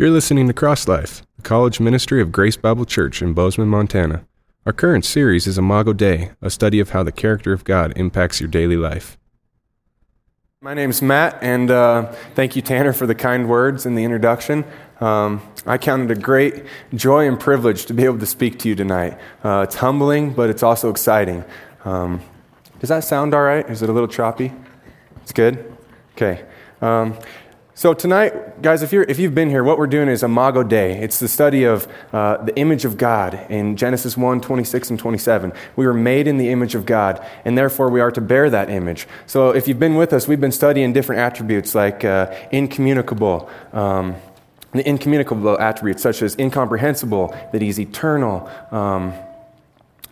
You're listening to Cross Life, the college ministry of Grace Bible Church in Bozeman, Montana. Our current series is Imago Dei, a study of how the character of God impacts your daily life. My name's Matt, and uh, thank you, Tanner, for the kind words and the introduction. Um, I count it a great joy and privilege to be able to speak to you tonight. Uh, it's humbling, but it's also exciting. Um, does that sound all right? Is it a little choppy? It's good? Okay. Um, so tonight, guys, if, you're, if you've been here, what we're doing is Imago Dei. It's the study of uh, the image of God in Genesis 1, 26 and 27. We were made in the image of God, and therefore we are to bear that image. So if you've been with us, we've been studying different attributes like uh, incommunicable, um, the incommunicable attributes such as incomprehensible, that he's eternal, um,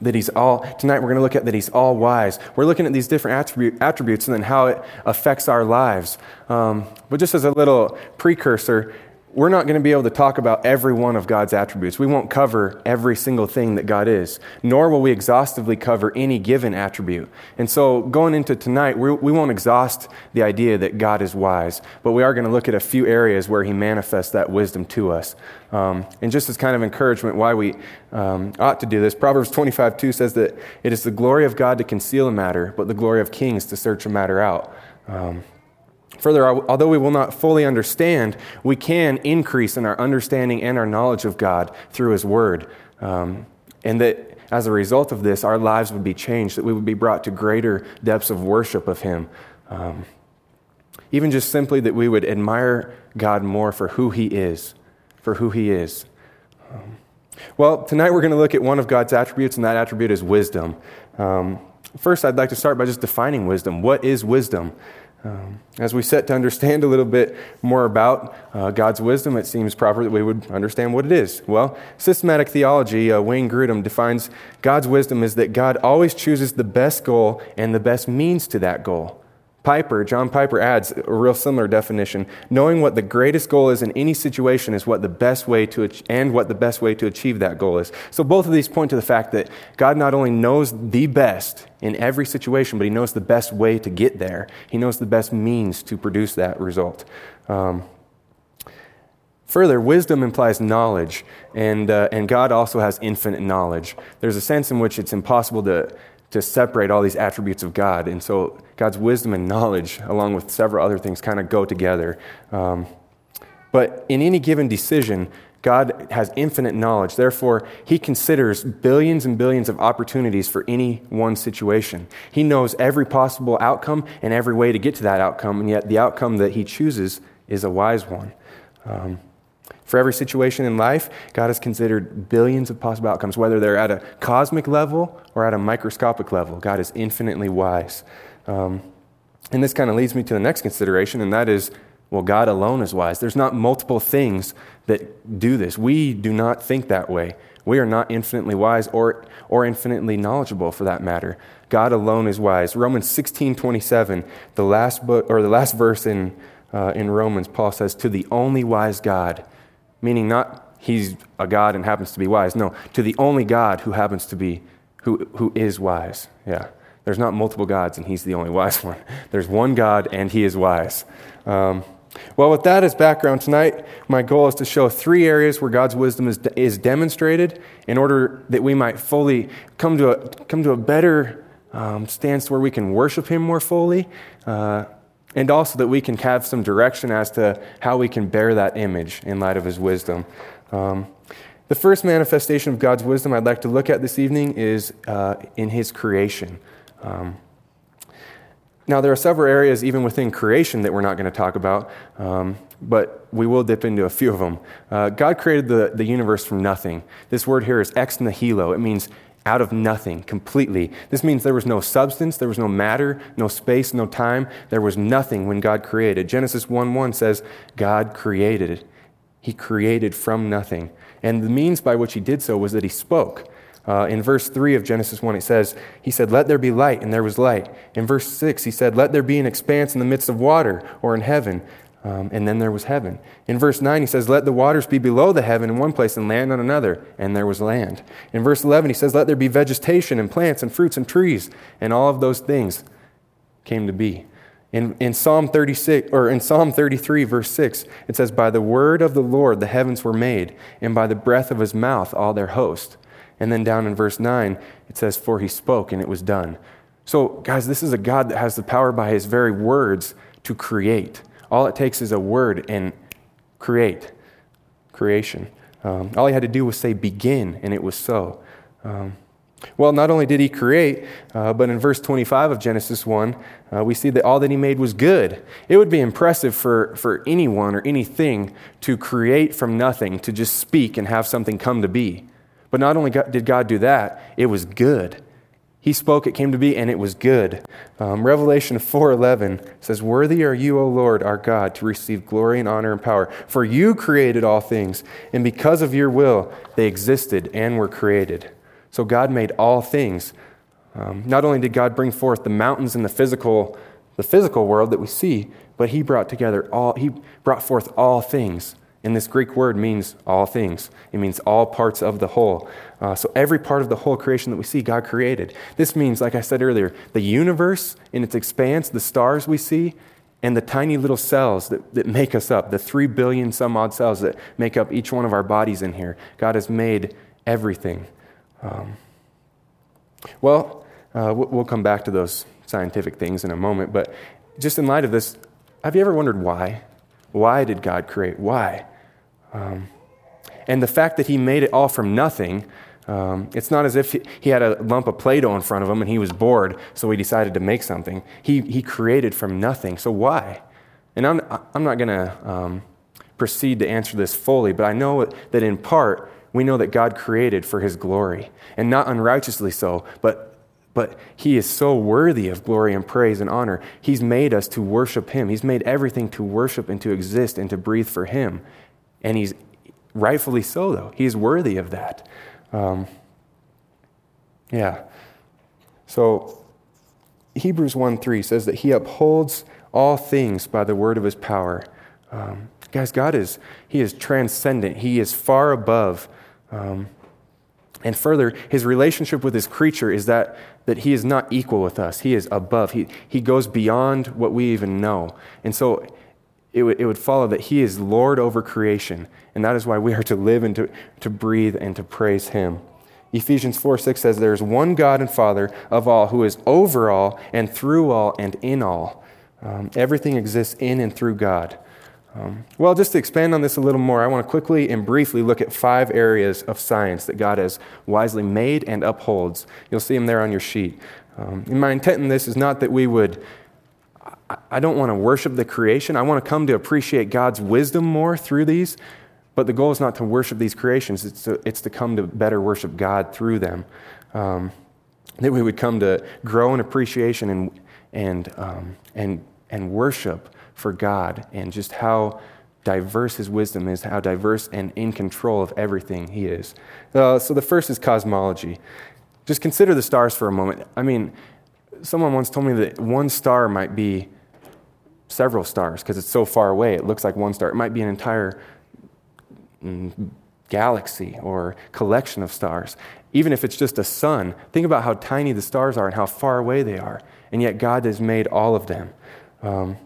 that he's all tonight we're going to look at that he's all wise. We're looking at these different attribute, attributes and then how it affects our lives. Um, but just as a little precursor we're not going to be able to talk about every one of God's attributes. We won't cover every single thing that God is, nor will we exhaustively cover any given attribute. And so, going into tonight, we, won't exhaust the idea that God is wise, but we are going to look at a few areas where He manifests that wisdom to us. Um, and just as kind of encouragement, why we um, ought to do this, Proverbs 25 2 says that it is the glory of God to conceal a matter, but the glory of kings to search a matter out. Um, Further, although we will not fully understand, we can increase in our understanding and our knowledge of God through His Word. Um, and that as a result of this, our lives would be changed, that we would be brought to greater depths of worship of Him. Um, even just simply that we would admire God more for who He is, for who He is. Um, well, tonight we're going to look at one of God's attributes, and that attribute is wisdom. Um, first, I'd like to start by just defining wisdom. What is wisdom? Um, as we set to understand a little bit more about uh, God's wisdom, it seems proper that we would understand what it is. Well, systematic theology, uh, Wayne Grudem defines God's wisdom as that God always chooses the best goal and the best means to that goal. Piper, John Piper adds a real similar definition. Knowing what the greatest goal is in any situation is what the best way to and what the best way to achieve that goal is. So both of these point to the fact that God not only knows the best in every situation, but he knows the best way to get there. He knows the best means to produce that result. Um, Further, wisdom implies knowledge, and, uh, and God also has infinite knowledge. There's a sense in which it's impossible to, to separate all these attributes of God. And so God's wisdom and knowledge, along with several other things, kind of go together. Um, but in any given decision, God has infinite knowledge. Therefore, He considers billions and billions of opportunities for any one situation. He knows every possible outcome and every way to get to that outcome, and yet the outcome that He chooses is a wise one. Um, for every situation in life, God has considered billions of possible outcomes, whether they're at a cosmic level or at a microscopic level. God is infinitely wise. Um, and this kind of leads me to the next consideration, and that is well, God alone is wise. There's not multiple things that do this. We do not think that way. We are not infinitely wise or, or infinitely knowledgeable for that matter. God alone is wise. Romans 16 27, the last, book, or the last verse in, uh, in Romans, Paul says, To the only wise God meaning not he's a God and happens to be wise. No, to the only God who happens to be, who, who is wise. Yeah. There's not multiple gods and he's the only wise one. There's one God and he is wise. Um, well, with that as background tonight, my goal is to show three areas where God's wisdom is, is demonstrated in order that we might fully come to a, come to a better um, stance where we can worship Him more fully. Uh, and also that we can have some direction as to how we can bear that image in light of his wisdom. Um, the first manifestation of God's wisdom I'd like to look at this evening is uh, in his creation. Um, now, there are several areas, even within creation, that we're not going to talk about, um, but we will dip into a few of them. Uh, God created the, the universe from nothing. This word here is ex nihilo. It means out of nothing completely. This means there was no substance, there was no matter, no space, no time. There was nothing when God created. Genesis 1 1 says, God created. He created from nothing. And the means by which he did so was that he spoke. Uh, in verse 3 of Genesis 1, it says, He said, Let there be light, and there was light. In verse 6, he said, Let there be an expanse in the midst of water or in heaven. Um, and then there was heaven. In verse 9, he says, Let the waters be below the heaven in one place and land on another. And there was land. In verse 11, he says, Let there be vegetation and plants and fruits and trees. And all of those things came to be. In, in Psalm 36 or in Psalm 33 verse 6 it says by the word of the Lord the heavens were made and by the breath of his mouth all their host. And then down in verse 9 it says for he spoke and it was done. So guys this is a God that has the power by his very words to create. All it takes is a word and create creation. Um, all he had to do was say begin and it was so. Um, well, not only did he create, uh, but in verse 25 of Genesis 1, uh, we see that all that he made was good. It would be impressive for, for anyone or anything to create from nothing, to just speak and have something come to be. But not only did God do that, it was good. He spoke, it came to be, and it was good. Um, Revelation 4:11 says, "Worthy are you, O Lord, our God, to receive glory and honor and power, for you created all things, and because of your will they existed and were created." So God made all things. Um, not only did God bring forth the mountains and the physical, the physical world that we see, but He brought together all. He brought forth all things. And this Greek word means all things. It means all parts of the whole. Uh, so every part of the whole creation that we see, God created. This means, like I said earlier, the universe in its expanse, the stars we see, and the tiny little cells that, that make us up, the three billion some odd cells that make up each one of our bodies in here. God has made everything. Um, well, uh, we'll come back to those scientific things in a moment, but just in light of this, have you ever wondered why? Why did God create? Why? Um, and the fact that He made it all from nothing, um, it's not as if he had a lump of Play Doh in front of him and he was bored, so he decided to make something. He, he created from nothing. So why? And I'm, I'm not going to um, proceed to answer this fully, but I know that in part, we know that God created for his glory, and not unrighteously so, but, but he is so worthy of glory and praise and honor. He's made us to worship him. He's made everything to worship and to exist and to breathe for him. And he's rightfully so, though. He's worthy of that. Um, yeah. So Hebrews 1 3 says that he upholds all things by the word of his power. Um, guys, God is, he is transcendent. He is far above um, and further, his relationship with his creature is that, that he is not equal with us. He is above. He, he goes beyond what we even know. And so it, w- it would follow that he is Lord over creation. And that is why we are to live and to, to breathe and to praise him. Ephesians 4 6 says, There is one God and Father of all who is over all and through all and in all. Um, everything exists in and through God. Um, well, just to expand on this a little more, I want to quickly and briefly look at five areas of science that God has wisely made and upholds. You'll see them there on your sheet. Um, and my intent in this is not that we would, I, don't want to worship the creation. I want to come to appreciate God's wisdom more through these. But the goal is not to worship these creations, it's to, it's to come to better worship God through them. Um, that we would come to grow in appreciation and, and, um, and, and worship for God and just how diverse his wisdom is, how diverse and in control of everything he is. Uh, so the first is cosmology. Just consider the stars for a moment. I mean, someone once told me that one star might be several stars because it's so far away. It looks like one star. It might be an entire mm, galaxy or collection of stars. Even if it's just a sun, think about how tiny the stars are and how far away they are. And yet God has made all of them. Um,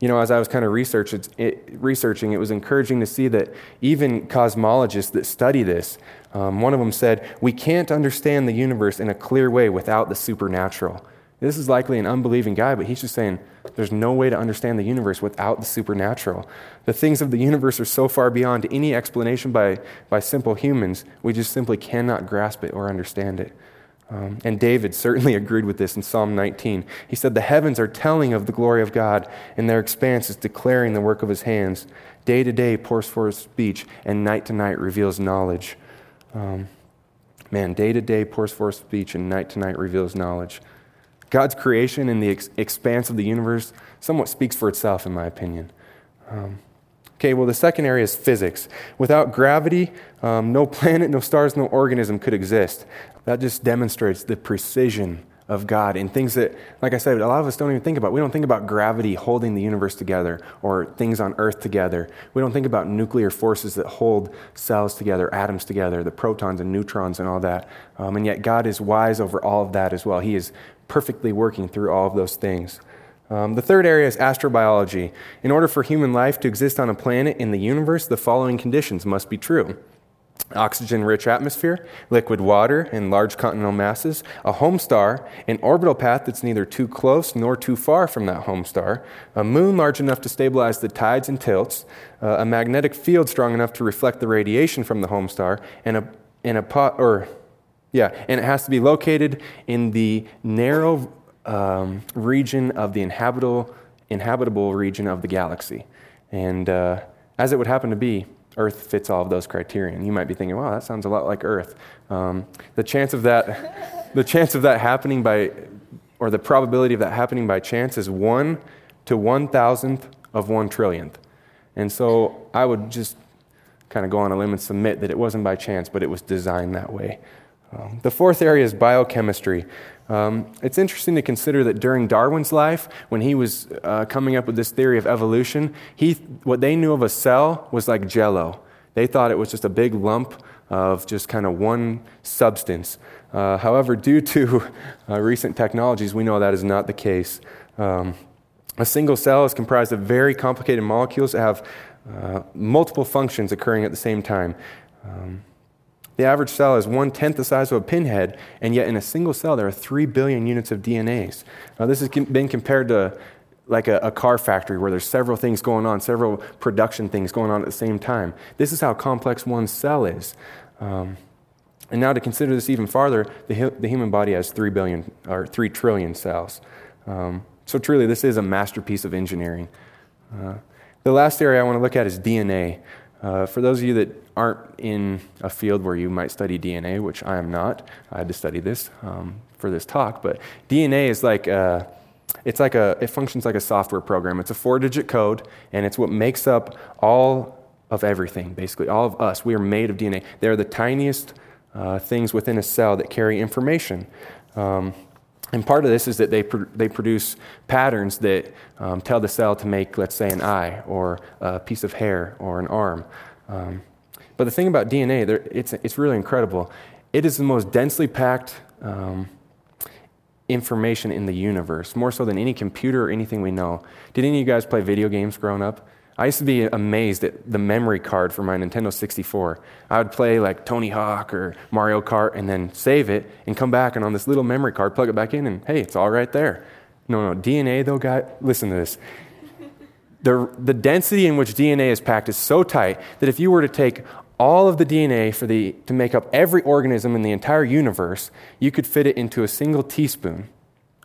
you know, as I was kind of research, it, researching, it was encouraging to see that even cosmologists that study this, um, one of them said, We can't understand the universe in a clear way without the supernatural. This is likely an unbelieving guy, but he's just saying there's no way to understand the universe without the supernatural. The things of the universe are so far beyond any explanation by, by simple humans, we just simply cannot grasp it or understand it. Um, and David certainly agreed with this in Psalm 19. He said, The heavens are telling of the glory of God, and their expanse is declaring the work of his hands. Day to day pours forth speech, and night to night reveals knowledge. Um, man, day to day pours forth speech, and night to night reveals knowledge. God's creation and the ex- expanse of the universe somewhat speaks for itself, in my opinion. Um, okay, well, the second area is physics. Without gravity, um, no planet, no stars, no organism could exist. That just demonstrates the precision of God in things that, like I said, a lot of us don't even think about. We don't think about gravity holding the universe together or things on Earth together. We don't think about nuclear forces that hold cells together, atoms together, the protons and neutrons and all that. Um, and yet, God is wise over all of that as well. He is perfectly working through all of those things. Um, the third area is astrobiology. In order for human life to exist on a planet in the universe, the following conditions must be true oxygen rich atmosphere, liquid water and large continental masses, a home star, an orbital path that's neither too close nor too far from that home star, a moon large enough to stabilize the tides and tilts, uh, a magnetic field strong enough to reflect the radiation from the home star, and a, and a pot, or, yeah, and it has to be located in the narrow um, region of the inhabitable, inhabitable region of the galaxy. And uh, as it would happen to be, Earth fits all of those criteria. You might be thinking, wow, that sounds a lot like Earth. Um, the chance of that, the chance of that happening by, or the probability of that happening by chance is one to one thousandth of one trillionth. And so I would just kind of go on a limb and submit that it wasn't by chance, but it was designed that way. Um, the fourth area is biochemistry. Um, it's interesting to consider that during Darwin's life, when he was uh, coming up with this theory of evolution, he, what they knew of a cell was like jello. They thought it was just a big lump of just kind of one substance. Uh, however, due to uh, recent technologies, we know that is not the case. Um, a single cell is comprised of very complicated molecules that have uh, multiple functions occurring at the same time. Um, the average cell is one tenth the size of a pinhead, and yet in a single cell there are three billion units of DNAs. Now, this has been compared to like a, a, car factory where there's several things going on, several production things going on at the same time. This is how complex one cell is. Um, and now to consider this even farther, the, the human body has three billion or three trillion cells. Um, so truly, this is a masterpiece of engineering. Uh, the last area I want to look at is DNA. Uh, for those of you that aren't in a field where you might study DNA, which I am not, I had to study this um, for this talk, but DNA is like a, it's like a, it functions like a software program. It's a four-digit code, and it's what makes up all of everything, basically. All of us, we are made of DNA. They're the tiniest uh, things within a cell that carry information. Um, and part of this is that they, they produce patterns that um, tell the cell to make, let's say, an eye or a piece of hair or an arm. Um, but the thing about DNA, it's, it's really incredible. It is the most densely packed um, information in the universe, more so than any computer or anything we know. Did any of you guys play video games growing up? I used to be amazed at the memory card for my Nintendo 64. I would play like Tony Hawk or Mario Kart and then save it and come back and on this little memory card, plug it back in, and hey, it's all right there. No, no, DNA though, guy, listen to this. The, the density in which DNA is packed is so tight that if you were to take all of the DNA for the, to make up every organism in the entire universe, you could fit it into a single teaspoon.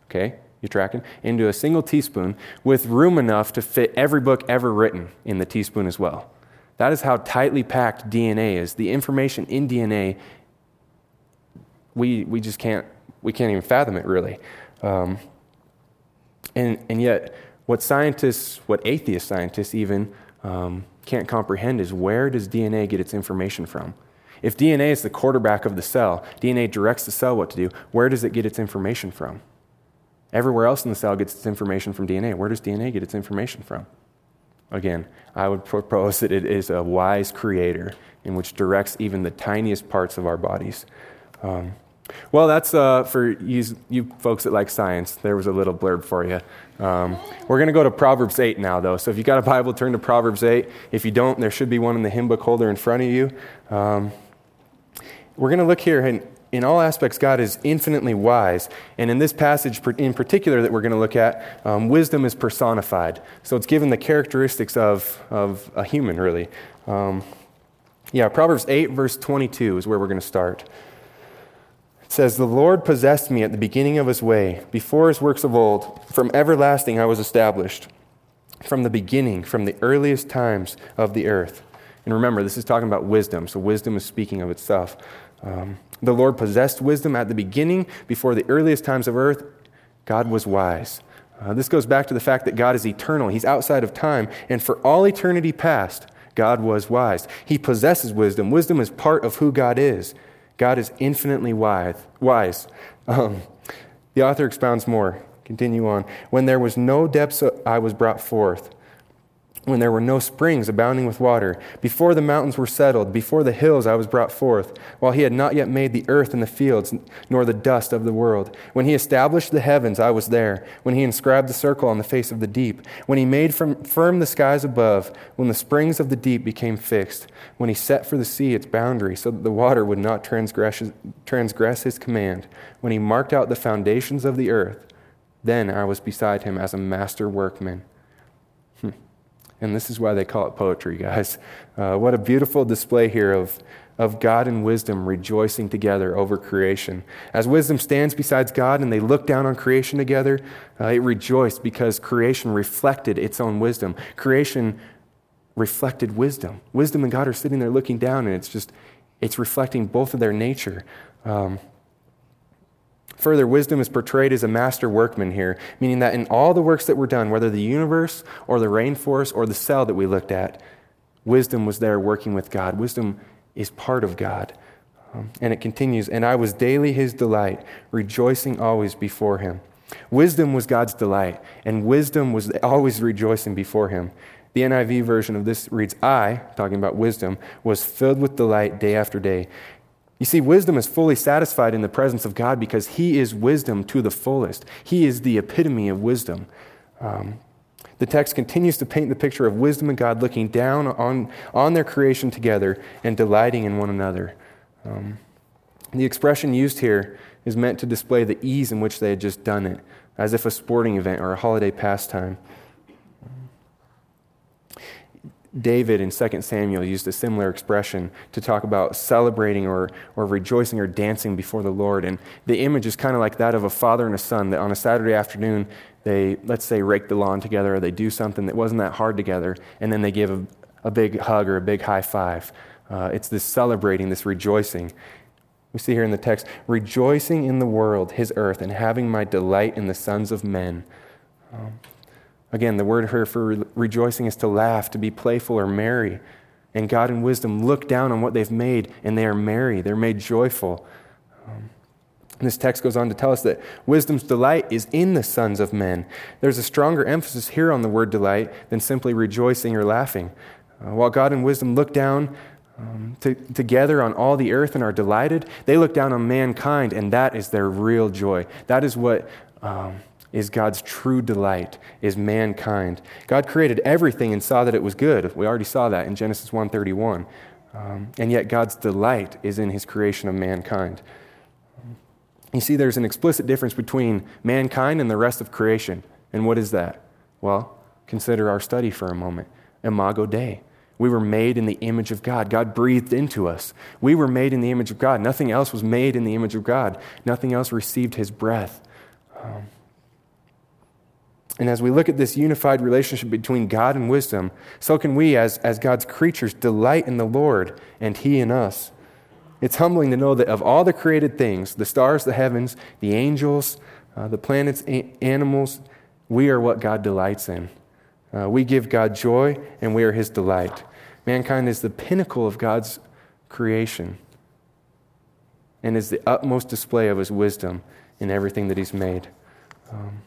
Okay? You tracking? Into a single teaspoon with room enough to fit every book ever written in the teaspoon as well. That is how tightly packed DNA is. The information in DNA, we, we just can't, we can't even fathom it really. Um, and, and yet, what scientists, what atheist scientists even, um, can't comprehend is where does DNA get its information from? If DNA is the quarterback of the cell, DNA directs the cell what to do, where does it get its information from? Everywhere else in the cell gets its information from DNA. Where does DNA get its information from? Again, I would propose that it is a wise creator in which directs even the tiniest parts of our bodies. Um, well, that's uh, for you, you, folks that like science. There was a little blurb for you. Um, we're going to go to Proverbs 8 now, though. So if you got a Bible, turn to Proverbs 8. If you don't, there should be one in the hymn book holder in front of you. Um, we're going to look here, and in all aspects, God is infinitely wise. And in this passage in particular that we're going to look at, um, wisdom is personified. So it's given the characteristics of, of a human, really. Um, yeah, Proverbs 8, verse 22 is where we're going to start. Says, The Lord possessed me at the beginning of his way, before his works of old. From everlasting I was established, from the beginning, from the earliest times of the earth. And remember, this is talking about wisdom, so wisdom is speaking of itself. Um, the Lord possessed wisdom at the beginning, before the earliest times of earth. God was wise. Uh, this goes back to the fact that God is eternal, He's outside of time, and for all eternity past, God was wise. He possesses wisdom. Wisdom is part of who God is. God is infinitely wise. Um, the author expounds more. Continue on. When there was no depths, I was brought forth. When there were no springs abounding with water, before the mountains were settled, before the hills I was brought forth, while he had not yet made the earth and the fields, nor the dust of the world. When he established the heavens, I was there. When he inscribed the circle on the face of the deep. When he made firm the skies above. When the springs of the deep became fixed. When he set for the sea its boundary, so that the water would not transgress, transgress his command. When he marked out the foundations of the earth. Then I was beside him as a master workman and this is why they call it poetry, guys. Uh, what a beautiful display here of, of God and wisdom rejoicing together over creation. As wisdom stands beside God and they look down on creation together, uh, it rejoiced because creation reflected its own wisdom. Creation reflected wisdom. Wisdom and God are sitting there looking down, and it's just, it's reflecting both of their nature. Um, Further, wisdom is portrayed as a master workman here, meaning that in all the works that were done, whether the universe or the rainforest or the cell that we looked at, wisdom was there working with God. Wisdom is part of God. Um, and it continues, and I was daily his delight, rejoicing always before him. Wisdom was God's delight, and wisdom was always rejoicing before him. The NIV version of this reads, I, talking about wisdom, was filled with delight day after day. You see, wisdom is fully satisfied in the presence of God because He is wisdom to the fullest. He is the epitome of wisdom. Um, the text continues to paint the picture of wisdom and God looking down on, on their creation together and delighting in one another. Um, the expression used here is meant to display the ease in which they had just done it, as if a sporting event or a holiday pastime. David in 2 Samuel used a similar expression to talk about celebrating or, or rejoicing or dancing before the Lord. And the image is kind of like that of a father and a son that on a Saturday afternoon, they, let's say, rake the lawn together or they do something that wasn't that hard together, and then they give a, a big hug or a big high five. Uh, it's this celebrating, this rejoicing. We see here in the text, rejoicing in the world, his earth, and having my delight in the sons of men. Um, Again, the word here for re- rejoicing is to laugh, to be playful or merry. And God in wisdom look down on what they've made, and they are merry. They're made joyful. Um, this text goes on to tell us that wisdom's delight is in the sons of men. There's a stronger emphasis here on the word delight than simply rejoicing or laughing. Uh, while God and wisdom look down um, to, together on all the earth and are delighted, they look down on mankind, and that is their real joy. That is what. Um, is God's true delight, is mankind. God created everything and saw that it was good. We already saw that in Genesis 1:31. Um, and yet God's delight is in his creation of mankind. You see, there's an explicit difference between mankind and the rest of creation. And what is that? Well, consider our study for a moment. Imago Dei. We were made in the image of God. God breathed into us. We were made in the image of God. Nothing else was made in the image of God. Nothing else received his breath. Um, and as we look at this unified relationship between God and wisdom, so can we, as, as God's creatures, delight in the Lord and He in us. It's humbling to know that of all the created things, the stars, the heavens, the angels, uh, the planets, a- animals, we are what God delights in. Uh, we give God joy and we are His delight. Mankind is the pinnacle of God's creation and is the utmost display of His wisdom in everything that He's made. Um,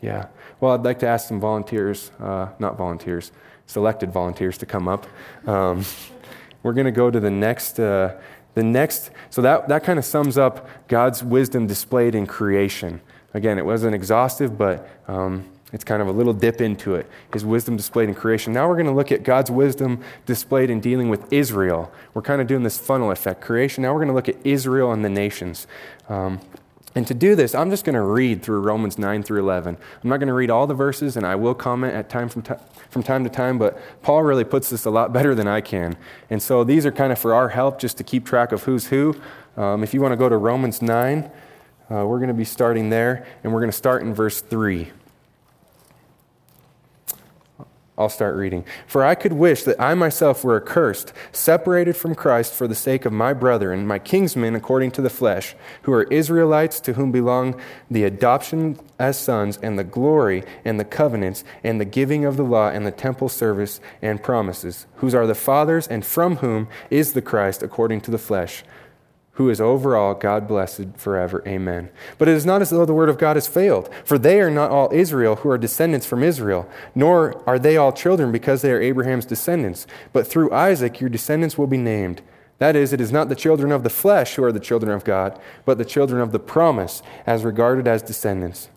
yeah. Well, I'd like to ask some volunteers, uh, not volunteers, selected volunteers to come up. Um, we're going to go to the next. Uh, the next, so that, that kind of sums up God's wisdom displayed in creation. Again, it wasn't exhaustive, but um, it's kind of a little dip into it. His wisdom displayed in creation. Now we're going to look at God's wisdom displayed in dealing with Israel. We're kind of doing this funnel effect creation. Now we're going to look at Israel and the nations. Um, and to do this, I'm just going to read through Romans 9 through 11. I'm not going to read all the verses, and I will comment at time from, t- from time to time, but Paul really puts this a lot better than I can. And so these are kind of for our help just to keep track of who's who. Um, if you want to go to Romans 9, uh, we're going to be starting there, and we're going to start in verse 3. I'll start reading. For I could wish that I myself were accursed, separated from Christ for the sake of my brethren, my kinsmen according to the flesh, who are Israelites, to whom belong the adoption as sons, and the glory, and the covenants, and the giving of the law, and the temple service, and promises, whose are the fathers, and from whom is the Christ according to the flesh who is over all, God blessed forever. Amen. But it is not as though the word of God has failed, for they are not all Israel who are descendants from Israel, nor are they all children because they are Abraham's descendants. But through Isaac your descendants will be named. That is, it is not the children of the flesh who are the children of God, but the children of the promise, as regarded as descendants.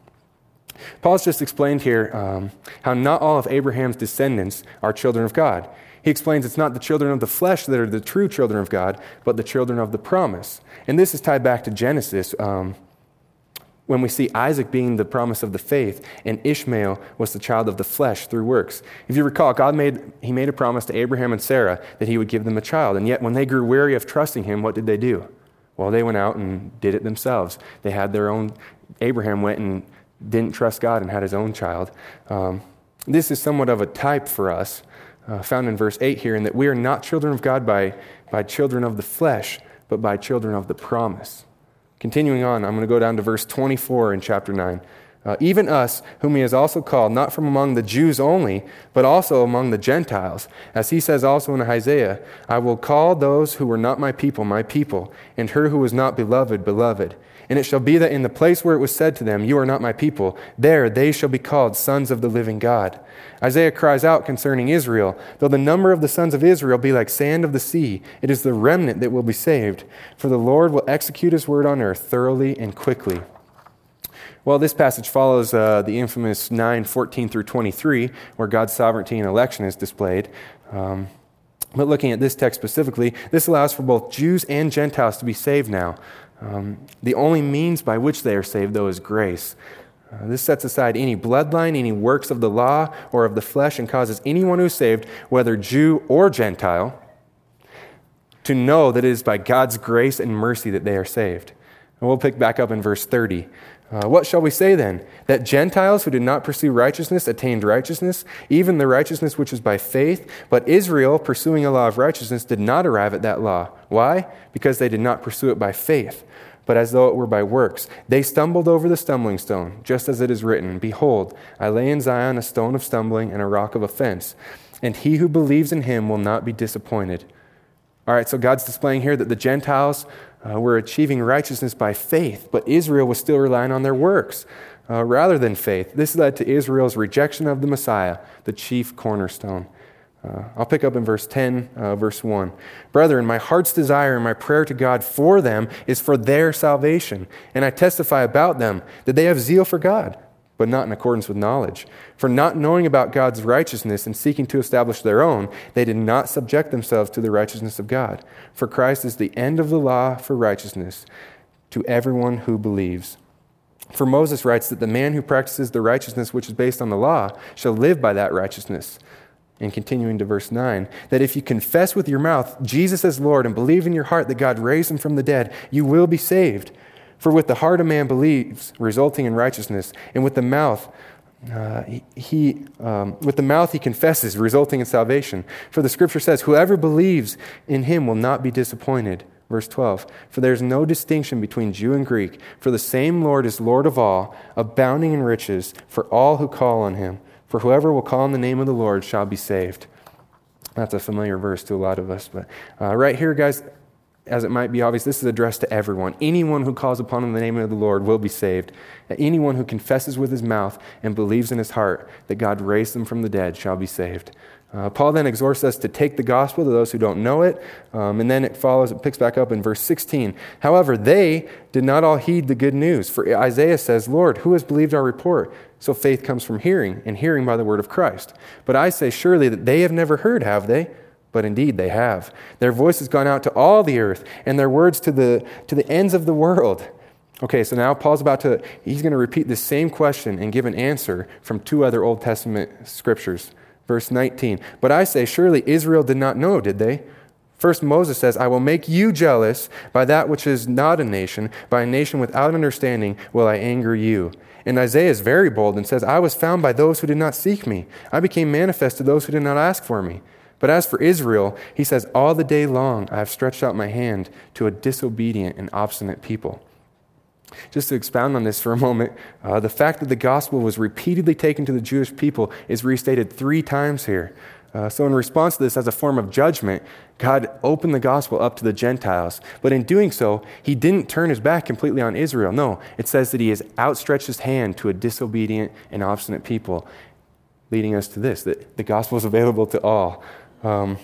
Paul's just explained here um, how not all of Abraham's descendants are children of God. He explains it's not the children of the flesh that are the true children of God, but the children of the promise. And this is tied back to Genesis. Um, when we see Isaac being the promise of the faith and Ishmael was the child of the flesh through works. If you recall, God made, he made a promise to Abraham and Sarah that he would give them a child. And yet, when they grew weary of trusting him, what did they do? Well, they went out and did it themselves. They had their own, Abraham went and didn't trust God and had his own child. Um, this is somewhat of a type for us uh, found in verse 8 here, in that we are not children of God by, by children of the flesh, but by children of the promise. Continuing on, I'm going to go down to verse 24 in chapter 9. Uh, even us, whom he has also called, not from among the Jews only, but also among the Gentiles. As he says also in Isaiah, I will call those who were not my people, my people, and her who was not beloved, beloved. And it shall be that in the place where it was said to them, You are not my people, there they shall be called sons of the living God. Isaiah cries out concerning Israel, Though the number of the sons of Israel be like sand of the sea, it is the remnant that will be saved. For the Lord will execute his word on earth thoroughly and quickly. Well, this passage follows uh, the infamous 9 14 through 23, where God's sovereignty and election is displayed. Um, but looking at this text specifically, this allows for both Jews and Gentiles to be saved now. Um, the only means by which they are saved, though, is grace. Uh, this sets aside any bloodline, any works of the law or of the flesh, and causes anyone who is saved, whether Jew or Gentile, to know that it is by God's grace and mercy that they are saved. And we'll pick back up in verse 30. Uh, what shall we say then? That Gentiles who did not pursue righteousness attained righteousness, even the righteousness which is by faith, but Israel, pursuing a law of righteousness, did not arrive at that law. Why? Because they did not pursue it by faith, but as though it were by works. They stumbled over the stumbling stone, just as it is written Behold, I lay in Zion a stone of stumbling and a rock of offense, and he who believes in him will not be disappointed. All right, so God's displaying here that the Gentiles uh, were achieving righteousness by faith, but Israel was still relying on their works uh, rather than faith. This led to Israel's rejection of the Messiah, the chief cornerstone. Uh, I'll pick up in verse 10, uh, verse 1. Brethren, my heart's desire and my prayer to God for them is for their salvation. And I testify about them that they have zeal for God, but not in accordance with knowledge. For not knowing about God's righteousness and seeking to establish their own, they did not subject themselves to the righteousness of God. For Christ is the end of the law for righteousness to everyone who believes. For Moses writes that the man who practices the righteousness which is based on the law shall live by that righteousness. And continuing to verse 9, that if you confess with your mouth Jesus as Lord and believe in your heart that God raised him from the dead, you will be saved. For with the heart a man believes, resulting in righteousness, and with the mouth, uh, he, um, with the mouth he confesses, resulting in salvation. For the scripture says, Whoever believes in him will not be disappointed. Verse 12 For there is no distinction between Jew and Greek, for the same Lord is Lord of all, abounding in riches for all who call on him. For whoever will call on the name of the Lord shall be saved. That's a familiar verse to a lot of us. But uh, right here, guys, as it might be obvious, this is addressed to everyone. Anyone who calls upon the name of the Lord will be saved. Anyone who confesses with his mouth and believes in his heart that God raised them from the dead shall be saved. Uh, Paul then exhorts us to take the gospel to those who don't know it. Um, and then it follows, it picks back up in verse 16. However, they did not all heed the good news. For Isaiah says, Lord, who has believed our report? So faith comes from hearing, and hearing by the word of Christ. But I say, surely that they have never heard, have they? But indeed they have. Their voice has gone out to all the earth, and their words to the, to the ends of the world. Okay, so now Paul's about to, he's going to repeat the same question and give an answer from two other Old Testament scriptures. Verse 19. But I say, surely Israel did not know, did they? First, Moses says, I will make you jealous by that which is not a nation, by a nation without understanding will I anger you. And Isaiah is very bold and says, I was found by those who did not seek me. I became manifest to those who did not ask for me. But as for Israel, he says, All the day long I have stretched out my hand to a disobedient and obstinate people. Just to expound on this for a moment, uh, the fact that the gospel was repeatedly taken to the Jewish people is restated three times here. Uh, so, in response to this, as a form of judgment, God opened the gospel up to the Gentiles. But in doing so, he didn't turn his back completely on Israel. No, it says that he has outstretched his hand to a disobedient and obstinate people, leading us to this that the gospel is available to all. Um,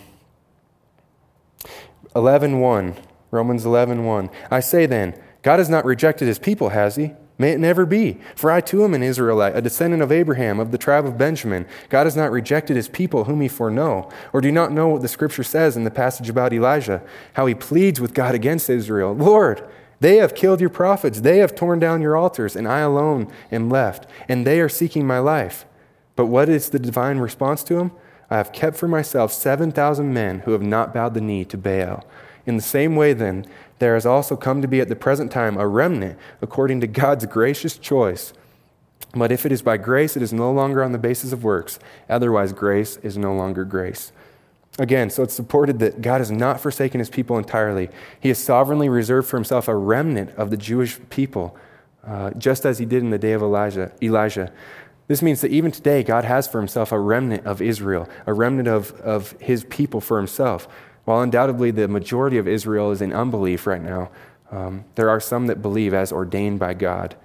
11.1, Romans 11.1. I say then, God has not rejected his people, has he? May it never be. For I too am an Israelite, a descendant of Abraham, of the tribe of Benjamin. God has not rejected his people whom he foreknow. Or do you not know what the scripture says in the passage about Elijah? How he pleads with God against Israel. Lord, they have killed your prophets, they have torn down your altars, and I alone am left, and they are seeking my life. But what is the divine response to him? I have kept for myself 7,000 men who have not bowed the knee to Baal. In the same way, then, there has also come to be at the present time a remnant according to God's gracious choice. But if it is by grace, it is no longer on the basis of works. Otherwise, grace is no longer grace. Again, so it's supported that God has not forsaken his people entirely. He has sovereignly reserved for himself a remnant of the Jewish people, uh, just as he did in the day of Elijah. Elijah. This means that even today, God has for himself a remnant of Israel, a remnant of, of his people for himself. While undoubtedly the majority of Israel is in unbelief right now, um, there are some that believe as ordained by God.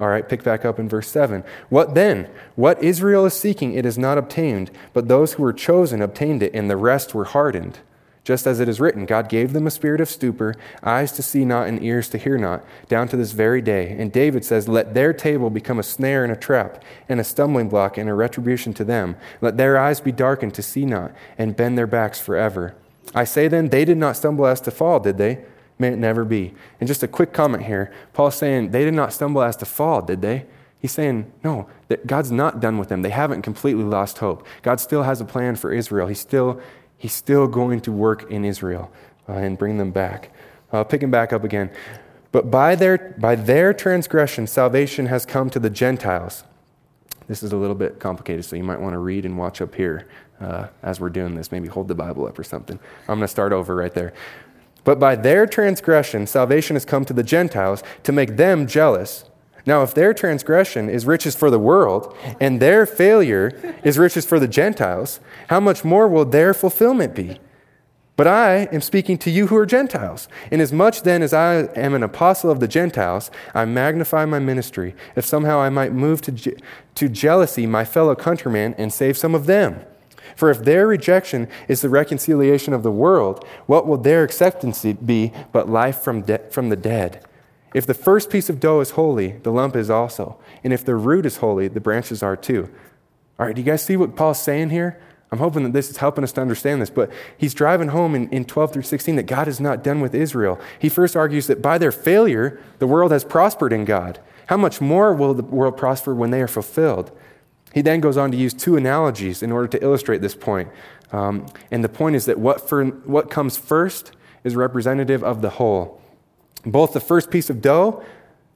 All right, pick back up in verse 7. What then? What Israel is seeking, it is not obtained, but those who were chosen obtained it, and the rest were hardened. Just as it is written, God gave them a spirit of stupor, eyes to see not and ears to hear not, down to this very day. And David says, Let their table become a snare and a trap, and a stumbling block and a retribution to them. Let their eyes be darkened to see not, and bend their backs forever. I say then, they did not stumble as to fall, did they? May it never be. And just a quick comment here Paul's saying, they did not stumble as to fall, did they? He's saying, no, that God's not done with them. They haven't completely lost hope. God still has a plan for Israel. He's still, he's still going to work in Israel uh, and bring them back. Uh, pick him back up again. But by their, by their transgression, salvation has come to the Gentiles. This is a little bit complicated, so you might want to read and watch up here uh, as we're doing this. Maybe hold the Bible up or something. I'm going to start over right there. But by their transgression, salvation has come to the Gentiles to make them jealous. Now, if their transgression is riches for the world, and their failure is riches for the Gentiles, how much more will their fulfillment be? But I am speaking to you who are Gentiles. Inasmuch then as I am an apostle of the Gentiles, I magnify my ministry, if somehow I might move to, je- to jealousy my fellow countrymen and save some of them. For if their rejection is the reconciliation of the world, what will their acceptance be but life from, de- from the dead? If the first piece of dough is holy, the lump is also. And if the root is holy, the branches are too. All right, do you guys see what Paul's saying here? I'm hoping that this is helping us to understand this, but he's driving home in, in 12 through 16 that God is not done with Israel. He first argues that by their failure, the world has prospered in God. How much more will the world prosper when they are fulfilled? He then goes on to use two analogies in order to illustrate this point. Um, and the point is that what, for, what comes first is representative of the whole. Both the first piece of dough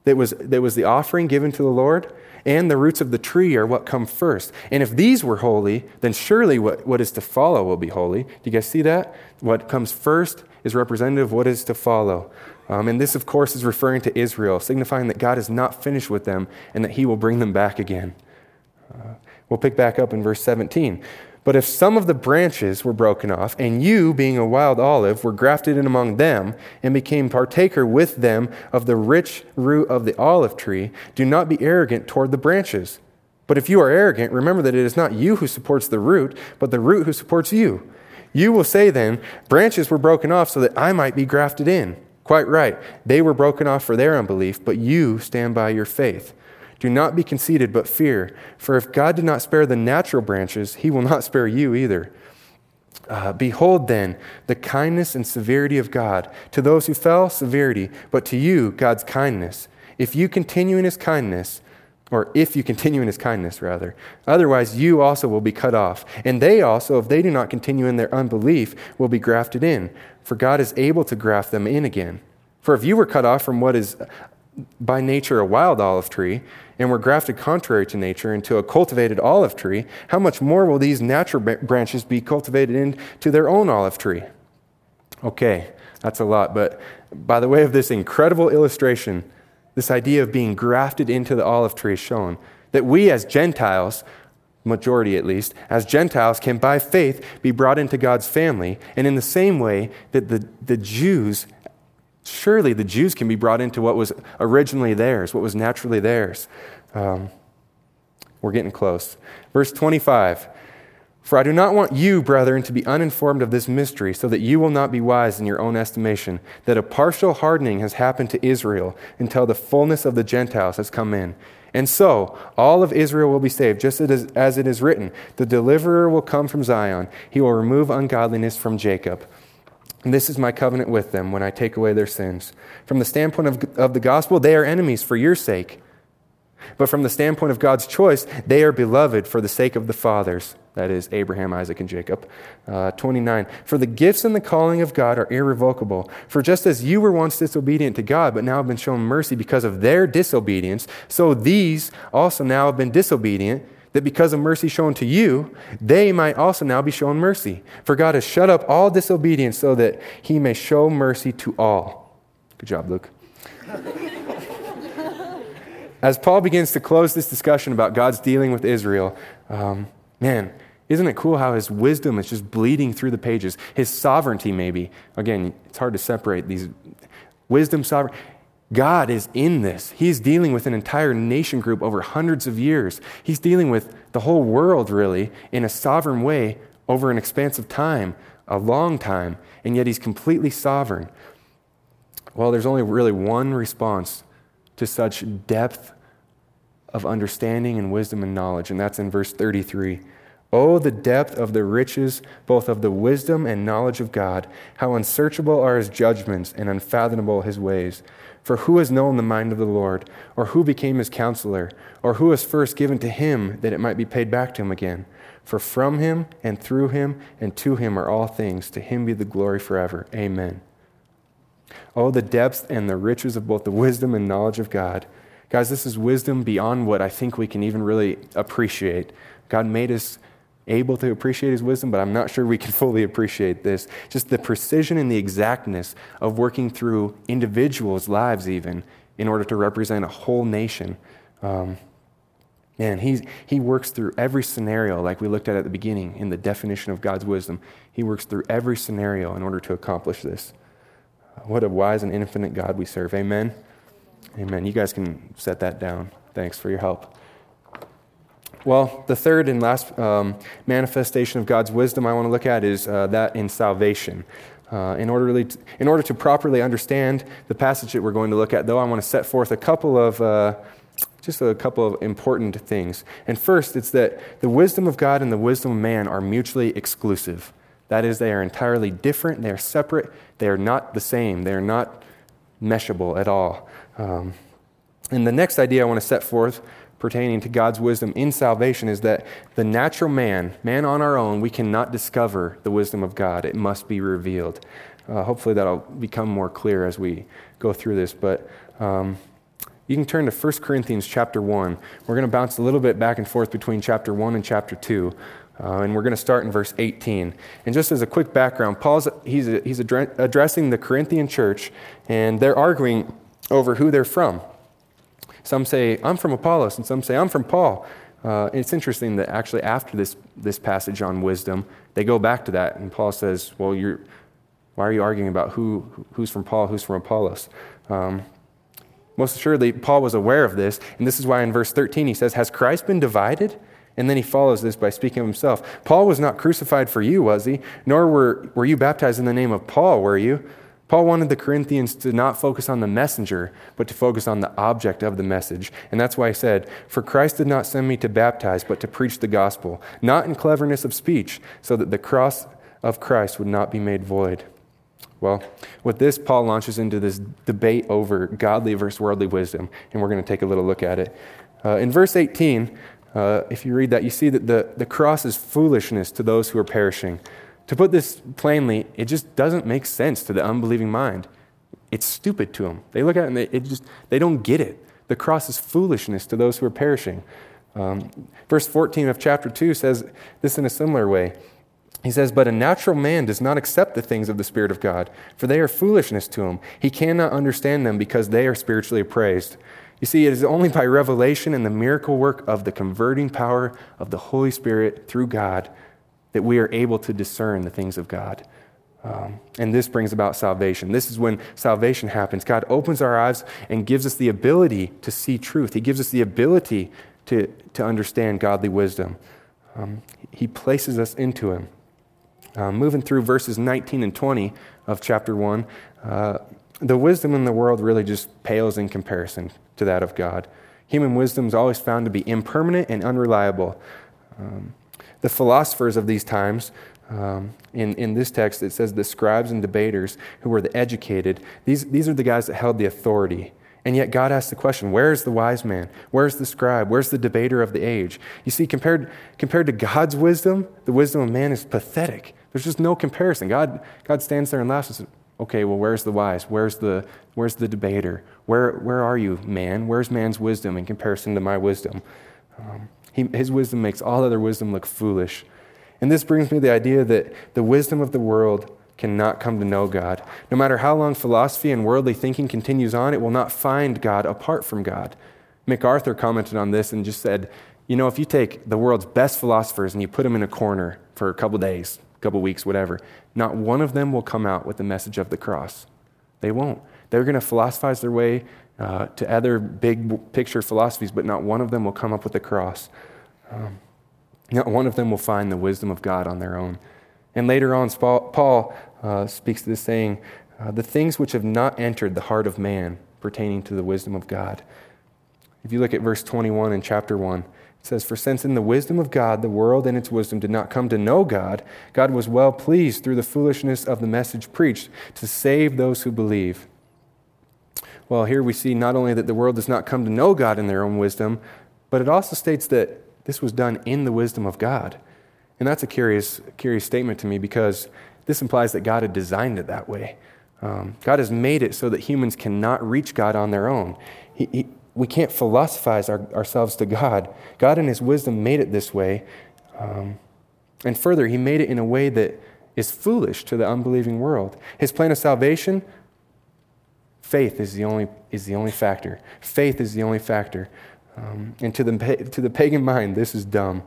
that was, that was the offering given to the Lord and the roots of the tree are what come first. And if these were holy, then surely what, what is to follow will be holy. Do you guys see that? What comes first is representative of what is to follow. Um, and this, of course, is referring to Israel, signifying that God is not finished with them and that he will bring them back again. Uh, we'll pick back up in verse 17. But if some of the branches were broken off, and you, being a wild olive, were grafted in among them, and became partaker with them of the rich root of the olive tree, do not be arrogant toward the branches. But if you are arrogant, remember that it is not you who supports the root, but the root who supports you. You will say then, Branches were broken off so that I might be grafted in. Quite right. They were broken off for their unbelief, but you stand by your faith. Do not be conceited, but fear. For if God did not spare the natural branches, he will not spare you either. Uh, Behold, then, the kindness and severity of God. To those who fell, severity, but to you, God's kindness. If you continue in his kindness, or if you continue in his kindness, rather. Otherwise, you also will be cut off. And they also, if they do not continue in their unbelief, will be grafted in. For God is able to graft them in again. For if you were cut off from what is by nature a wild olive tree, and were grafted contrary to nature into a cultivated olive tree, how much more will these natural branches be cultivated into their own olive tree? Okay, that's a lot, but by the way of this incredible illustration, this idea of being grafted into the olive tree is shown that we as Gentiles majority at least, as Gentiles can by faith be brought into God's family, and in the same way that the, the Jews, surely the Jews can be brought into what was originally theirs, what was naturally theirs. Um, we're getting close. Verse 25 For I do not want you, brethren, to be uninformed of this mystery, so that you will not be wise in your own estimation, that a partial hardening has happened to Israel until the fullness of the Gentiles has come in. And so, all of Israel will be saved, just as it is written The deliverer will come from Zion, he will remove ungodliness from Jacob. And this is my covenant with them when I take away their sins. From the standpoint of, of the gospel, they are enemies for your sake. But from the standpoint of God's choice, they are beloved for the sake of the fathers. That is Abraham, Isaac, and Jacob. Uh, 29. For the gifts and the calling of God are irrevocable. For just as you were once disobedient to God, but now have been shown mercy because of their disobedience, so these also now have been disobedient, that because of mercy shown to you, they might also now be shown mercy. For God has shut up all disobedience so that he may show mercy to all. Good job, Luke. As Paul begins to close this discussion about God's dealing with Israel, um, man, isn't it cool how his wisdom is just bleeding through the pages? His sovereignty, maybe. Again, it's hard to separate these wisdom, sovereignty. God is in this. He's dealing with an entire nation group over hundreds of years. He's dealing with the whole world, really, in a sovereign way over an expanse of time, a long time, and yet he's completely sovereign. Well, there's only really one response to such depth of understanding and wisdom and knowledge. And that's in verse 33. Oh, the depth of the riches, both of the wisdom and knowledge of God. How unsearchable are his judgments and unfathomable his ways. For who has known the mind of the Lord? Or who became his counselor? Or who was first given to him that it might be paid back to him again? For from him and through him and to him are all things. To him be the glory forever. Amen. Oh, the depth and the riches of both the wisdom and knowledge of God. Guys, this is wisdom beyond what I think we can even really appreciate. God made us able to appreciate his wisdom, but I'm not sure we can fully appreciate this. Just the precision and the exactness of working through individuals' lives, even in order to represent a whole nation. Um, man, he's, he works through every scenario, like we looked at at the beginning in the definition of God's wisdom. He works through every scenario in order to accomplish this. What a wise and infinite God we serve. Amen. Amen. You guys can set that down. Thanks for your help. Well, the third and last um, manifestation of God's wisdom I want to look at is uh, that in salvation. Uh, in, order really to, in order to properly understand the passage that we're going to look at, though, I want to set forth a couple of uh, just a couple of important things. And first, it's that the wisdom of God and the wisdom of man are mutually exclusive. That is, they are entirely different, they are separate, they are not the same, they are not meshable at all. Um, and the next idea I want to set forth pertaining to God's wisdom in salvation is that the natural man, man on our own, we cannot discover the wisdom of God. It must be revealed. Uh, hopefully, that'll become more clear as we go through this. But um, you can turn to 1 Corinthians chapter 1. We're going to bounce a little bit back and forth between chapter 1 and chapter 2. Uh, and we're going to start in verse 18. And just as a quick background, Paul's he's, he's addressing the Corinthian church, and they're arguing over who they're from. Some say, I'm from Apollos, and some say, I'm from Paul. Uh, it's interesting that actually after this, this passage on wisdom, they go back to that, and Paul says, Well, you're, why are you arguing about who, who's from Paul, who's from Apollos? Um, most assuredly, Paul was aware of this, and this is why in verse 13 he says, Has Christ been divided? And then he follows this by speaking of himself. Paul was not crucified for you, was he? Nor were, were you baptized in the name of Paul, were you? Paul wanted the Corinthians to not focus on the messenger, but to focus on the object of the message. And that's why he said, For Christ did not send me to baptize, but to preach the gospel, not in cleverness of speech, so that the cross of Christ would not be made void. Well, with this, Paul launches into this debate over godly versus worldly wisdom, and we're going to take a little look at it. Uh, in verse 18, uh, if you read that, you see that the, the cross is foolishness to those who are perishing. To put this plainly, it just doesn't make sense to the unbelieving mind. It's stupid to them. They look at it and they, it just, they don't get it. The cross is foolishness to those who are perishing. Um, verse 14 of chapter 2 says this in a similar way. He says, But a natural man does not accept the things of the Spirit of God, for they are foolishness to him. He cannot understand them because they are spiritually appraised. You see, it is only by revelation and the miracle work of the converting power of the Holy Spirit through God that we are able to discern the things of God. Um, and this brings about salvation. This is when salvation happens. God opens our eyes and gives us the ability to see truth. He gives us the ability to, to understand godly wisdom. Um, he places us into Him. Uh, moving through verses 19 and 20 of chapter 1, uh, the wisdom in the world really just pales in comparison to that of God. Human wisdom is always found to be impermanent and unreliable. Um, the philosophers of these times, um, in, in this text, it says the scribes and debaters who were the educated, these, these are the guys that held the authority. And yet God asks the question where's the wise man? Where's the scribe? Where's the debater of the age? You see, compared, compared to God's wisdom, the wisdom of man is pathetic. There's just no comparison. God, God stands there and laughs and says, Okay, well, where's the wise? Where's the, where's the debater? Where, where are you, man? Where's man's wisdom in comparison to my wisdom? Um, he, his wisdom makes all other wisdom look foolish. And this brings me to the idea that the wisdom of the world cannot come to know God. No matter how long philosophy and worldly thinking continues on, it will not find God apart from God. MacArthur commented on this and just said, you know, if you take the world's best philosophers and you put them in a corner for a couple days, a couple weeks, whatever, not one of them will come out with the message of the cross. They won't. They're going to philosophize their way uh, to other big picture philosophies, but not one of them will come up with the cross. Um, not one of them will find the wisdom of God on their own. And later on, Paul uh, speaks to this saying, uh, the things which have not entered the heart of man pertaining to the wisdom of God. If you look at verse 21 in chapter 1, it says, For since in the wisdom of God the world and its wisdom did not come to know God, God was well pleased through the foolishness of the message preached to save those who believe. Well, here we see not only that the world does not come to know God in their own wisdom, but it also states that this was done in the wisdom of God. And that's a curious, curious statement to me because this implies that God had designed it that way. Um, God has made it so that humans cannot reach God on their own. He, he, we can't philosophize our, ourselves to God. God, in His wisdom, made it this way. Um, and further, He made it in a way that is foolish to the unbelieving world. His plan of salvation, faith is the only, is the only factor. Faith is the only factor. Um, and to the, to the pagan mind, this is dumb.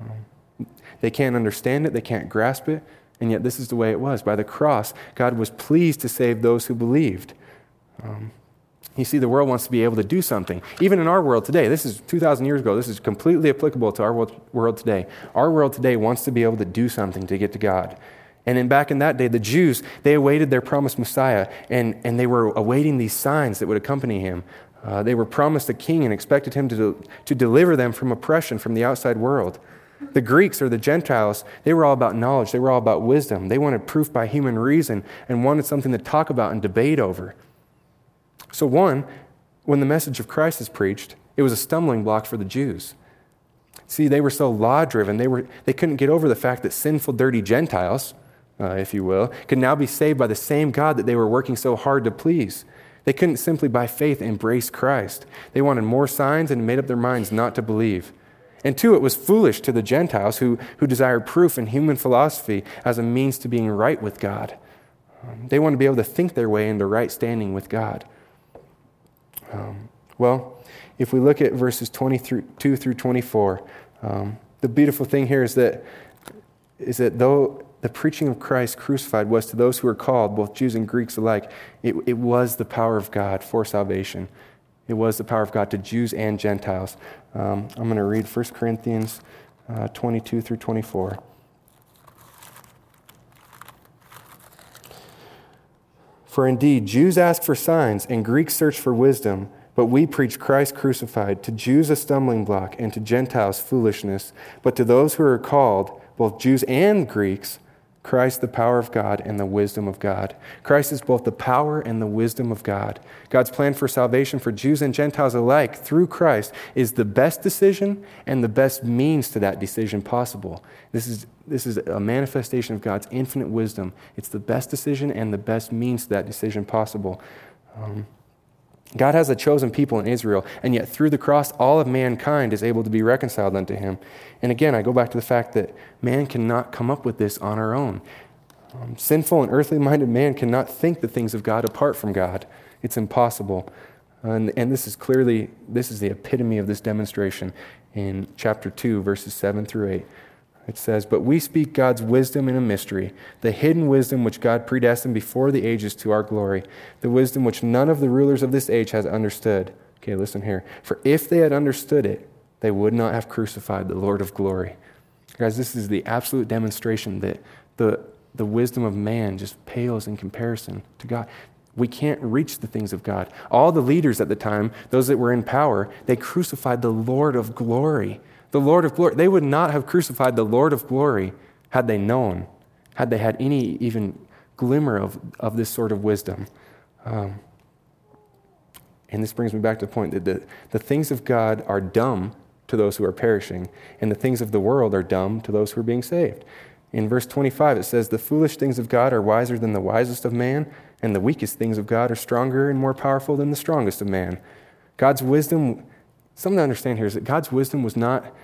Um, they can't understand it, they can't grasp it, and yet this is the way it was. By the cross, God was pleased to save those who believed. Um, you see, the world wants to be able to do something. Even in our world today, this is 2,000 years ago, this is completely applicable to our world today. Our world today wants to be able to do something to get to God. And then back in that day, the Jews, they awaited their promised Messiah, and, and they were awaiting these signs that would accompany him. Uh, they were promised a king and expected him to, to deliver them from oppression from the outside world. The Greeks or the Gentiles, they were all about knowledge. They were all about wisdom. They wanted proof by human reason and wanted something to talk about and debate over. So, one, when the message of Christ is preached, it was a stumbling block for the Jews. See, they were so law driven, they, were, they couldn't get over the fact that sinful, dirty Gentiles, uh, if you will, could now be saved by the same God that they were working so hard to please. They couldn't simply by faith embrace Christ. They wanted more signs and made up their minds not to believe. And two, it was foolish to the Gentiles who, who desired proof in human philosophy as a means to being right with God. Um, they wanted to be able to think their way into right standing with God. Um, well, if we look at verses 22 through 24, um, the beautiful thing here is that, is that though the preaching of Christ crucified was to those who were called, both Jews and Greeks alike, it, it was the power of God for salvation. It was the power of God to Jews and Gentiles. Um, I'm going to read 1 Corinthians uh, 22 through 24. For indeed, Jews ask for signs and Greeks search for wisdom, but we preach Christ crucified, to Jews a stumbling block, and to Gentiles foolishness. But to those who are called, both Jews and Greeks, Christ, the power of God and the wisdom of God. Christ is both the power and the wisdom of God. God's plan for salvation for Jews and Gentiles alike through Christ is the best decision and the best means to that decision possible. This is, this is a manifestation of God's infinite wisdom. It's the best decision and the best means to that decision possible. Um, God has a chosen people in Israel, and yet through the cross, all of mankind is able to be reconciled unto him. And again, I go back to the fact that man cannot come up with this on our own. Um, sinful and earthly minded man cannot think the things of God apart from God. It's impossible. And, and this is clearly, this is the epitome of this demonstration in chapter 2, verses 7 through 8. It says, But we speak God's wisdom in a mystery, the hidden wisdom which God predestined before the ages to our glory, the wisdom which none of the rulers of this age has understood. Okay, listen here. For if they had understood it, they would not have crucified the Lord of glory. Guys, this is the absolute demonstration that the, the wisdom of man just pales in comparison to God. We can't reach the things of God. All the leaders at the time, those that were in power, they crucified the Lord of glory. The Lord of glory. They would not have crucified the Lord of glory had they known, had they had any even glimmer of, of this sort of wisdom. Um, and this brings me back to the point that the, the things of God are dumb to those who are perishing, and the things of the world are dumb to those who are being saved. In verse 25, it says, The foolish things of God are wiser than the wisest of man, and the weakest things of God are stronger and more powerful than the strongest of man. God's wisdom, something to understand here is that God's wisdom was not,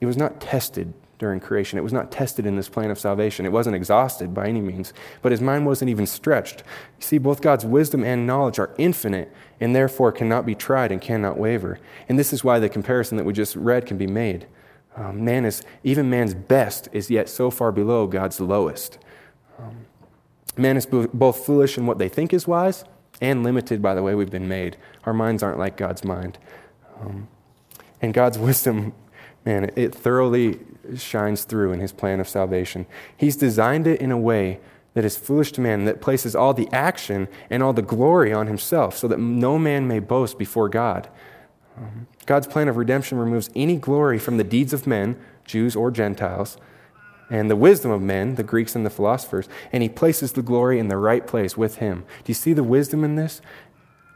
it was not tested during creation. It was not tested in this plan of salvation. It wasn't exhausted by any means, but his mind wasn't even stretched. You see, both God's wisdom and knowledge are infinite and therefore cannot be tried and cannot waver. And this is why the comparison that we just read can be made. Um, man is, even man's best is yet so far below God's lowest. Um, man is both foolish in what they think is wise and limited by the way we've been made. Our minds aren't like God's mind. Um, and God's wisdom, man, it thoroughly shines through in his plan of salvation. He's designed it in a way that is foolish to man, that places all the action and all the glory on himself, so that no man may boast before God. Um, God's plan of redemption removes any glory from the deeds of men, Jews or Gentiles, and the wisdom of men, the Greeks and the philosophers, and he places the glory in the right place with him. Do you see the wisdom in this?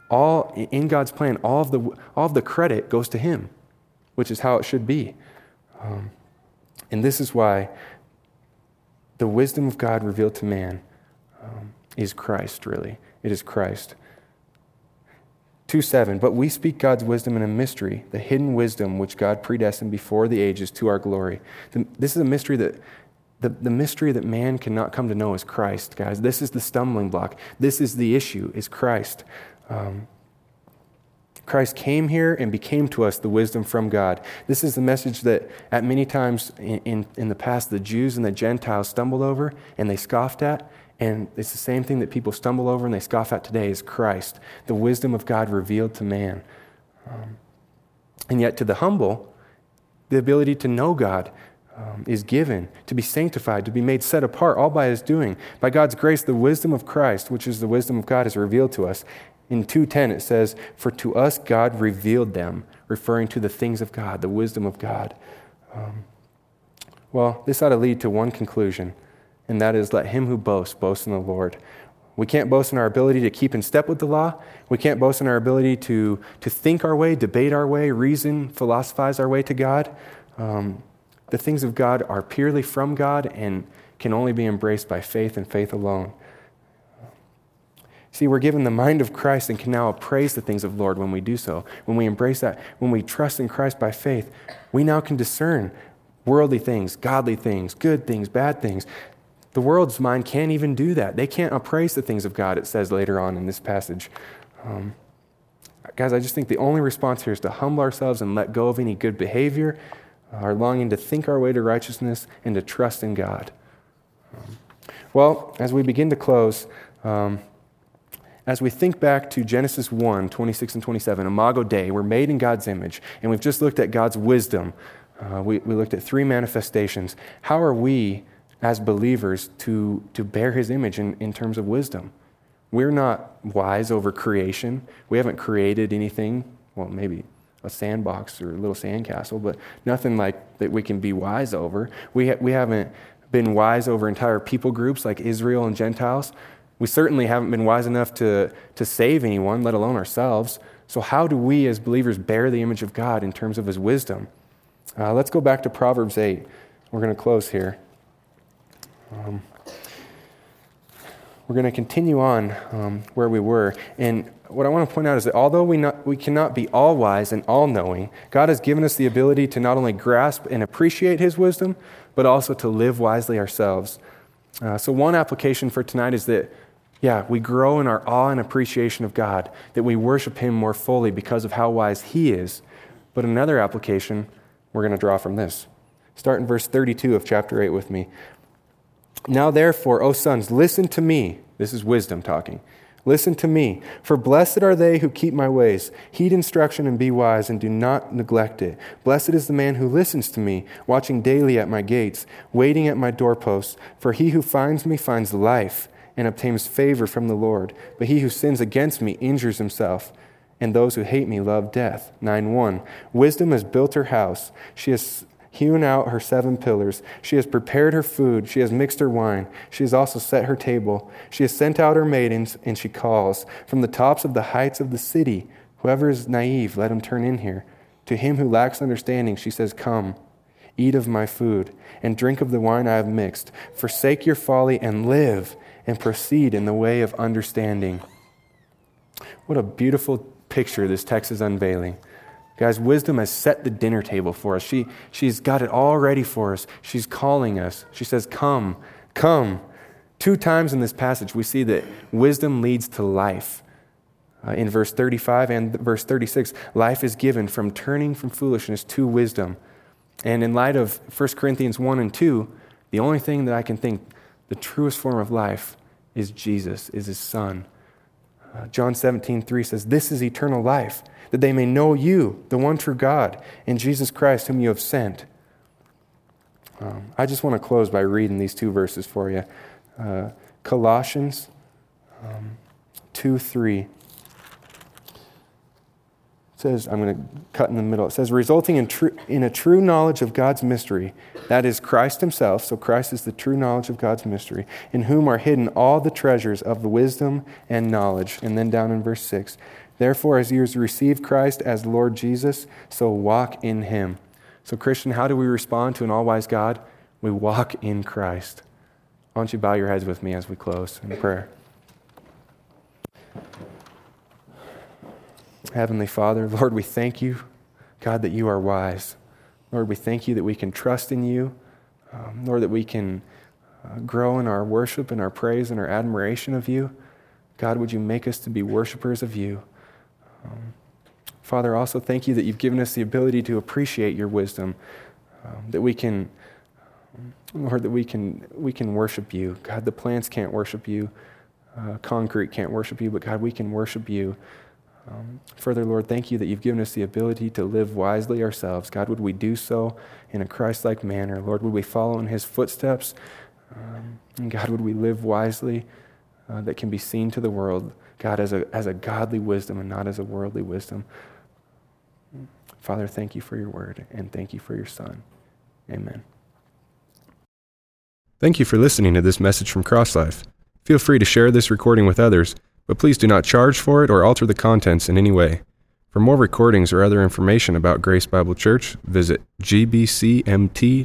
All in God's plan, all of the all of the credit goes to him, which is how it should be. Um, and this is why the wisdom of God revealed to man um, is Christ, really. It is Christ. 2 7, but we speak God's wisdom in a mystery, the hidden wisdom which God predestined before the ages to our glory. The, this is a mystery that the, the mystery that man cannot come to know is Christ, guys. This is the stumbling block. This is the issue, is Christ. Um, Christ came here and became to us the wisdom from God. This is the message that at many times in, in, in, the past the Jews and the Gentiles stumbled over and they scoffed at. And it's the same thing that people stumble over and they scoff at today is Christ, the wisdom of God revealed to man. Um, and yet to the humble, the ability to know God um, is given, to be sanctified, to be made set apart, all by his doing. By God's grace, the wisdom of Christ, which is the wisdom of God, is revealed to us. In 2:10 it says, "For to us God revealed them," referring to the things of God, the wisdom of God. Um, well, this ought to lead to one conclusion, and that is let him who boasts boast in the Lord. We can't boast in our ability to keep in step with the law. We can't boast in our ability to, to think our way, debate our way, reason, philosophize our way to God. Um, the things of God are purely from God and can only be embraced by faith and faith alone. See, we're given the mind of Christ and can now appraise the things of Lord when we do so. When we embrace that, when we trust in Christ by faith, we now can discern worldly things, godly things, good things, bad things. The world's mind can't even do that. They can't appraise the things of God, it says later on in this passage. Um, guys, I just think the only response here is to humble ourselves and let go of any good behavior, our longing to think our way to righteousness, and to trust in God. Um, well, as we begin to close, um, as we think back to Genesis 1 26 and 27, Imago Dei, we're made in God's image, and we've just looked at God's wisdom. Uh, we, we looked at three manifestations. How are we, as believers, to, to bear his image in, in terms of wisdom? We're not wise over creation. We haven't created anything, well, maybe a sandbox or a little sandcastle, but nothing like that we can be wise over. We, ha- we haven't been wise over entire people groups like Israel and Gentiles. We certainly haven't been wise enough to, to save anyone, let alone ourselves. So, how do we as believers bear the image of God in terms of his wisdom? Uh, let's go back to Proverbs 8. We're going to close here. Um, we're going to continue on um, where we were. And what I want to point out is that although we, not, we cannot be all wise and all knowing, God has given us the ability to not only grasp and appreciate his wisdom, but also to live wisely ourselves. Uh, so, one application for tonight is that Yeah, we grow in our awe and appreciation of God, that we worship Him more fully because of how wise He is. But another application we're going to draw from this. Start in verse 32 of chapter 8 with me. Now, therefore, O sons, listen to me. This is wisdom talking. Listen to me, for blessed are they who keep my ways. Heed instruction and be wise, and do not neglect it. Blessed is the man who listens to me, watching daily at my gates, waiting at my doorposts. For he who finds me finds life and obtains favor from the Lord. But he who sins against me injures himself, and those who hate me love death. 9 1. Wisdom has built her house. She has hewn out her seven pillars. She has prepared her food. She has mixed her wine. She has also set her table. She has sent out her maidens, and she calls. From the tops of the heights of the city, whoever is naive, let him turn in here. To him who lacks understanding, she says, Come, eat of my food, and drink of the wine I have mixed. Forsake your folly and live, and proceed in the way of understanding. What a beautiful picture this text is unveiling. Guys, wisdom has set the dinner table for us. She, she's got it all ready for us. She's calling us. She says, Come, come. Two times in this passage, we see that wisdom leads to life. Uh, in verse 35 and verse 36, life is given from turning from foolishness to wisdom. And in light of 1 Corinthians 1 and 2, the only thing that I can think the truest form of life is Jesus, is his son. Uh, John 17, 3 says, This is eternal life that they may know you, the one true God, and Jesus Christ, whom you have sent. Um, I just want to close by reading these two verses for you. Uh, Colossians um, 2 3 says, I'm going to cut in the middle. It says, resulting in, in a true knowledge of God's mystery, that is Christ Himself. So Christ is the true knowledge of God's mystery, in whom are hidden all the treasures of the wisdom and knowledge. And then down in verse 6, Therefore, as you receive Christ as Lord Jesus, so walk in him. So, Christian, how do we respond to an all wise God? We walk in Christ. Why don't you bow your heads with me as we close in prayer? Heavenly Father, Lord, we thank you, God, that you are wise. Lord, we thank you that we can trust in you. Um, Lord, that we can uh, grow in our worship and our praise and our admiration of you. God, would you make us to be worshipers of you? Um, Father, also thank you that you've given us the ability to appreciate your wisdom, um, that we can, Lord, that we can, we can worship you. God, the plants can't worship you, uh, concrete can't worship you, but God, we can worship you. Um, further, Lord, thank you that you've given us the ability to live wisely ourselves. God, would we do so in a Christ like manner? Lord, would we follow in his footsteps? Um, and God, would we live wisely uh, that can be seen to the world? God, as a, as a godly wisdom and not as a worldly wisdom. Father, thank you for your word and thank you for your son. Amen. Thank you for listening to this message from CrossLife. Feel free to share this recording with others, but please do not charge for it or alter the contents in any way. For more recordings or other information about Grace Bible Church, visit gbcmt.org.